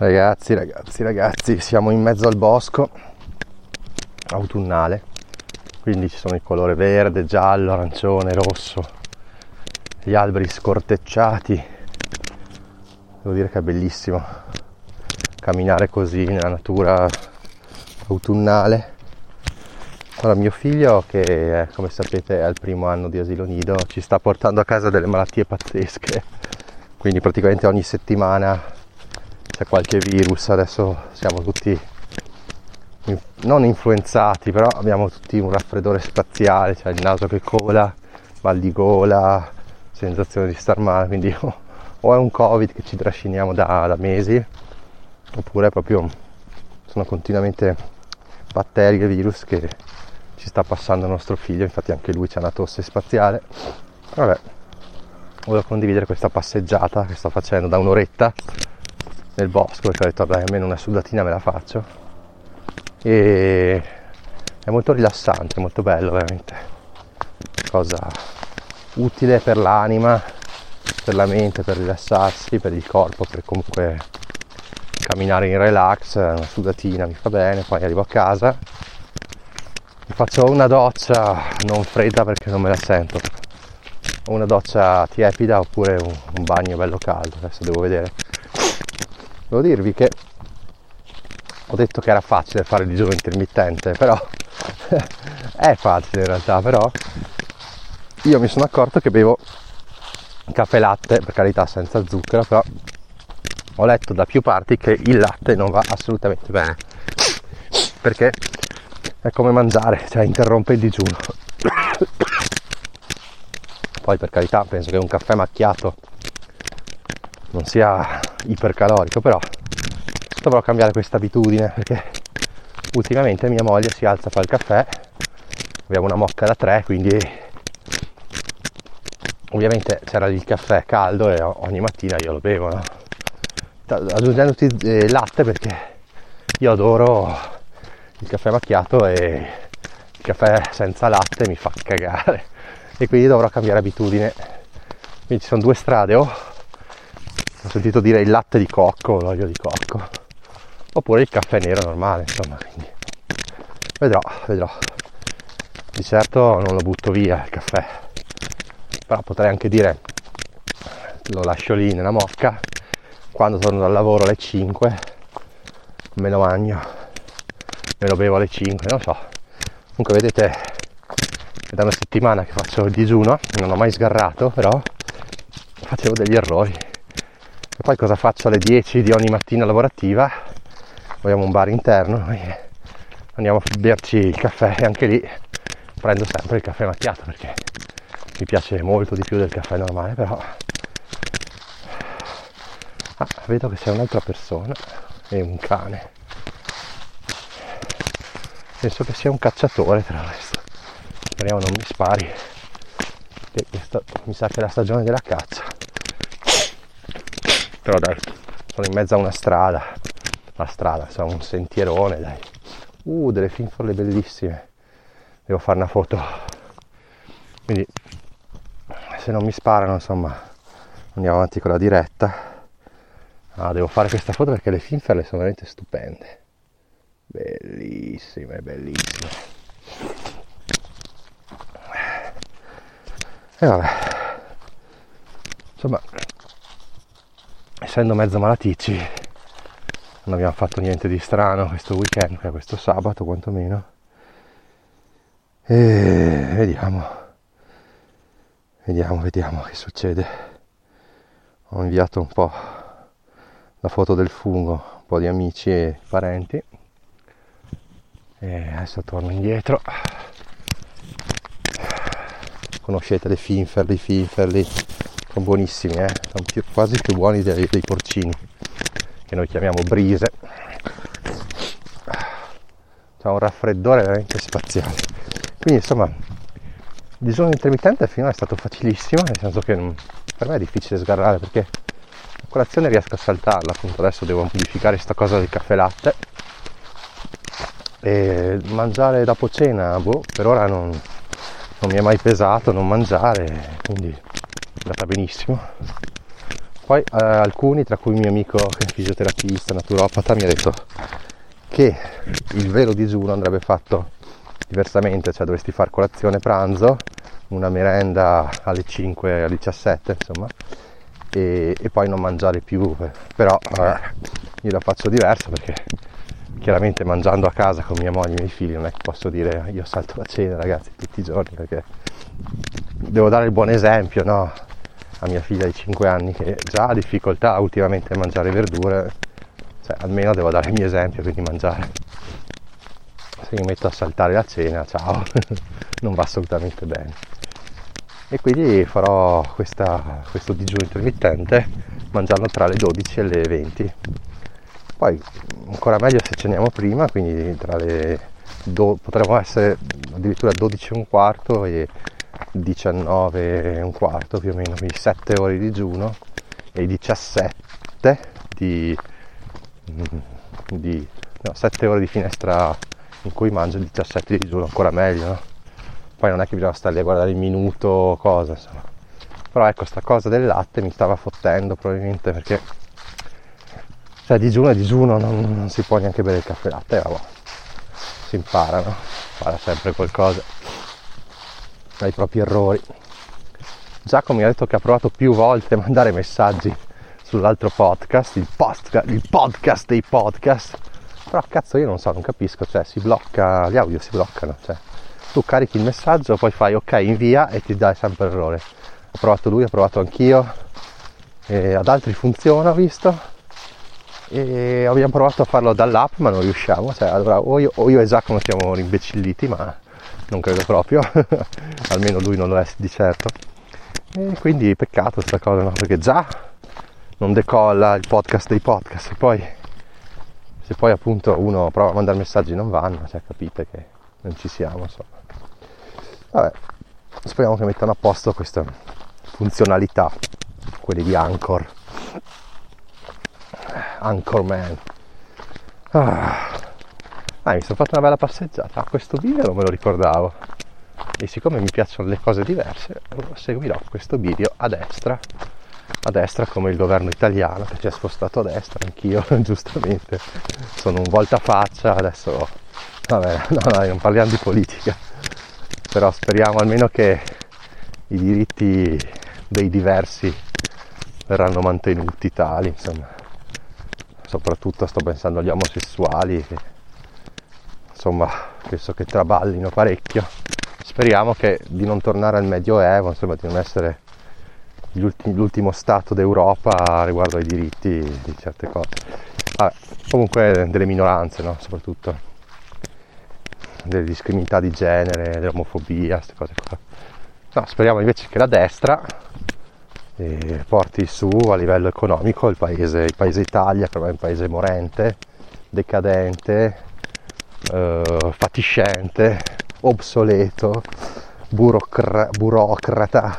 Ragazzi, ragazzi, ragazzi, siamo in mezzo al bosco autunnale, quindi ci sono il colore verde, giallo, arancione, rosso, gli alberi scortecciati. Devo dire che è bellissimo camminare così nella natura autunnale. Allora, mio figlio, che come sapete è al primo anno di asilo nido, ci sta portando a casa delle malattie pazzesche, quindi praticamente ogni settimana c'è qualche virus, adesso siamo tutti non influenzati, però abbiamo tutti un raffreddore spaziale, cioè il naso che cola, mal di gola, sensazione di star male, quindi o è un covid che ci trasciniamo da, da mesi, oppure proprio sono continuamente batteri e virus che ci sta passando il nostro figlio, infatti anche lui c'ha una tosse spaziale. Vabbè, volevo condividere questa passeggiata che sto facendo da un'oretta nel bosco perché ho detto dai almeno una sudatina me la faccio e è molto rilassante, molto bello veramente, cosa utile per l'anima, per la mente, per rilassarsi, per il corpo, per comunque camminare in relax, una sudatina mi fa bene, poi arrivo a casa, mi faccio una doccia non fredda perché non me la sento, una doccia tiepida oppure un bagno bello caldo, adesso devo vedere. Devo dirvi che ho detto che era facile fare il digiuno intermittente, però è facile in realtà, però io mi sono accorto che bevo caffè latte, per carità senza zucchero, però ho letto da più parti che il latte non va assolutamente bene, perché è come mangiare, cioè interrompe il digiuno. Poi per carità penso che un caffè macchiato non sia ipercalorico, però dovrò cambiare questa abitudine perché ultimamente mia moglie si alza a fare il caffè abbiamo una mocca da tre quindi ovviamente c'era il caffè caldo e ogni mattina io lo bevo no? aggiungendo eh, latte perché io adoro il caffè macchiato e il caffè senza latte mi fa cagare e quindi dovrò cambiare abitudine quindi ci sono due strade o ho sentito dire il latte di cocco l'olio di cocco. Oppure il caffè nero normale insomma quindi. Vedrò vedrò. Di certo non lo butto via il caffè. Però potrei anche dire lo lascio lì nella mocca. Quando torno dal lavoro alle 5 me lo magno me lo bevo alle 5 non so. Comunque vedete è da una settimana che faccio il digiuno non ho mai sgarrato però facevo degli errori poi cosa faccio alle 10 di ogni mattina lavorativa? Abbiamo un bar interno e andiamo a berci il caffè e anche lì prendo sempre il caffè macchiato perché mi piace molto di più del caffè normale però ah, vedo che c'è un'altra persona e un cane. Penso che sia un cacciatore tra l'altro. Speriamo non mi spari. Che questa, mi sa che è la stagione della caccia però dai sono in mezzo a una strada la strada, insomma un sentierone, dai. Uh, delle finfolle bellissime. Devo fare una foto. Quindi se non mi sparano, insomma, andiamo avanti con la diretta. Ah, devo fare questa foto perché le finferle sono veramente stupende. Bellissime, bellissime. E vabbè. Insomma, essendo mezzo malaticci, non abbiamo fatto niente di strano questo weekend, questo sabato quantomeno. E vediamo, vediamo, vediamo che succede. Ho inviato un po' la foto del fungo, un po' di amici e parenti. E adesso torno indietro. Conoscete le finferli, finferli, sono buonissimi, eh? sono più, quasi più buoni dei, dei porcini che noi chiamiamo brise. C'è un raffreddore veramente spaziale. Quindi insomma, il digiuno intermittente finora è stato facilissimo, nel senso che per me è difficile sgarrare perché la colazione riesco a saltarla, appunto adesso devo modificare questa cosa del caffè latte e mangiare dopo cena, boh, per ora non, non mi è mai pesato non mangiare, quindi andata benissimo. Poi eh, alcuni, tra cui il mio amico fisioterapista, naturopata, mi ha detto che il vero digiuno andrebbe fatto diversamente, cioè dovresti fare colazione pranzo, una merenda alle 5 alle 17 insomma e, e poi non mangiare più però eh, io la faccio diversa perché chiaramente mangiando a casa con mia moglie e i miei figli non è che posso dire io salto la cena ragazzi tutti i giorni perché devo dare il buon esempio no? A mia figlia di 5 anni che già ha difficoltà ultimamente a mangiare verdure cioè almeno devo dare il mio esempio quindi mangiare. Se mi metto a saltare la cena ciao non va assolutamente bene. E quindi farò questa, questo digiuno intermittente mangiando tra le 12 e le 20 poi ancora meglio se ceniamo prima quindi tra le do, potremmo essere addirittura 12 e un quarto e 19 e un quarto più o meno quindi 7 ore di digiuno e 17 di, di no, 7 ore di finestra in cui mangio 17 di digiuno ancora meglio no? poi non è che bisogna stare lì a guardare il minuto o cosa, insomma. Però ecco, sta cosa del latte mi stava fottendo probabilmente perché cioè digiuno è digiuno, non, non si può neanche bere il caffè latte, vabbè. Si impara, no? Impara sempre qualcosa dai propri errori. Giacomo mi ha detto che ha provato più volte a mandare messaggi sull'altro podcast, il, post, il podcast dei podcast. Però cazzo io non so, non capisco, cioè si blocca, gli audio si bloccano, cioè tu carichi il messaggio, poi fai ok, invia e ti dai sempre errore. Ho provato lui, ho provato anch'io, e ad altri funziona, ho visto, e abbiamo provato a farlo dall'app ma non riusciamo, cioè, allora, o, io, o io e Giacomo siamo rimbecilliti, ma non credo proprio, almeno lui non lo è di certo. E quindi peccato sta cosa, no? Perché già non decolla il podcast dei podcast, e poi se poi appunto uno prova a mandare messaggi non vanno, cioè capite che non ci siamo, insomma. Vabbè, speriamo che mettano a posto queste funzionalità, quelle di Anchor. Anchorman. Ah. Ah, mi sono fatto una bella passeggiata. Ah, questo video non me lo ricordavo. E siccome mi piacciono le cose diverse, seguirò questo video a destra. A destra come il governo italiano che si è spostato a destra, anch'io giustamente. Sono un voltafaccia, adesso vabbè, no, no, non parliamo di politica però speriamo almeno che i diritti dei diversi verranno mantenuti tali, insomma. Soprattutto sto pensando agli omosessuali che insomma penso che traballino parecchio. Speriamo che di non tornare al Medioevo, insomma, di non essere l'ultimo stato d'Europa riguardo ai diritti di certe cose. Vabbè, comunque delle minoranze, no? Soprattutto delle discriminità di genere, dell'omofobia, queste cose qua. No, speriamo invece che la destra eh, porti su a livello economico il paese, il paese Italia, che è un paese morente, decadente, eh, fatiscente, obsoleto, burocra- burocrata.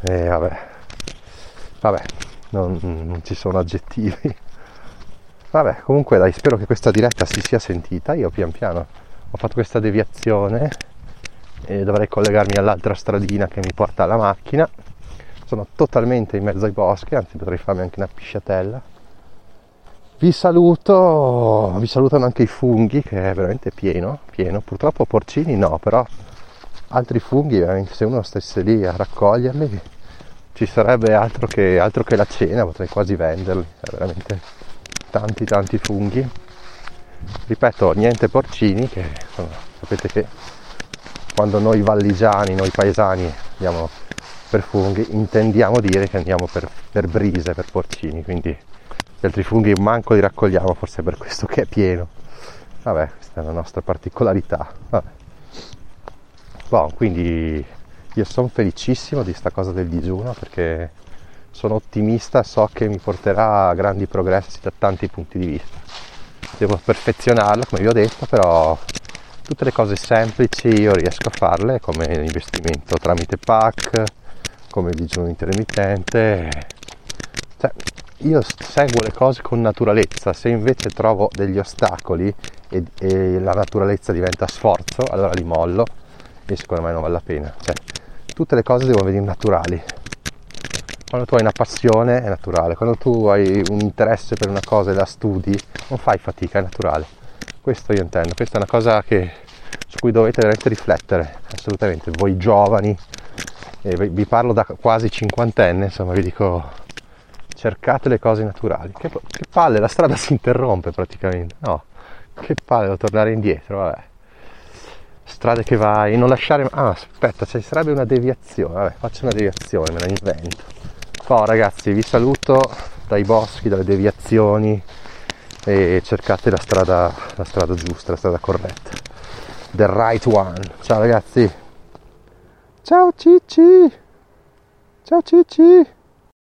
E vabbè, vabbè, non, non ci sono aggettivi. Vabbè, comunque dai, spero che questa diretta si sia sentita. Io pian piano ho fatto questa deviazione e dovrei collegarmi all'altra stradina che mi porta alla macchina sono totalmente in mezzo ai boschi anzi potrei farmi anche una pisciatella vi saluto vi salutano anche i funghi che è veramente pieno pieno. Purtroppo porcini no però altri funghi veramente se uno stesse lì a raccoglierli ci sarebbe altro che, altro che la cena potrei quasi venderli. È veramente tanti tanti funghi. Ripeto niente porcini che insomma, sapete che quando noi valligiani noi paesani andiamo per funghi intendiamo dire che andiamo per, per brise per porcini quindi gli altri funghi manco li raccogliamo forse per questo che è pieno vabbè questa è la nostra particolarità vabbè. Bon, quindi io sono felicissimo di sta cosa del digiuno perché sono ottimista, so che mi porterà a grandi progressi da tanti punti di vista. Devo perfezionarla, come vi ho detto, però tutte le cose semplici io riesco a farle come investimento tramite PAC, come digiuno intermittente. Cioè, io seguo le cose con naturalezza, se invece trovo degli ostacoli e, e la naturalezza diventa sforzo, allora li mollo e secondo me non vale la pena. Cioè, tutte le cose devono venire naturali. Quando tu hai una passione è naturale, quando tu hai un interesse per una cosa e la studi, non fai fatica, è naturale. Questo io intendo, questa è una cosa che, su cui dovete veramente riflettere, assolutamente. Voi giovani, e vi parlo da quasi cinquantenne, insomma vi dico cercate le cose naturali. Che, che palle, la strada si interrompe praticamente. No, che palle, devo tornare indietro, vabbè strade che vai, non lasciare... Ah, aspetta, ci sarebbe una deviazione, vabbè, faccio una deviazione, me la invento. Oh ragazzi, vi saluto dai boschi, dalle deviazioni e cercate la strada, la strada giusta, la strada corretta. The right one. Ciao ragazzi. Ciao Cicci. Ciao Cicci.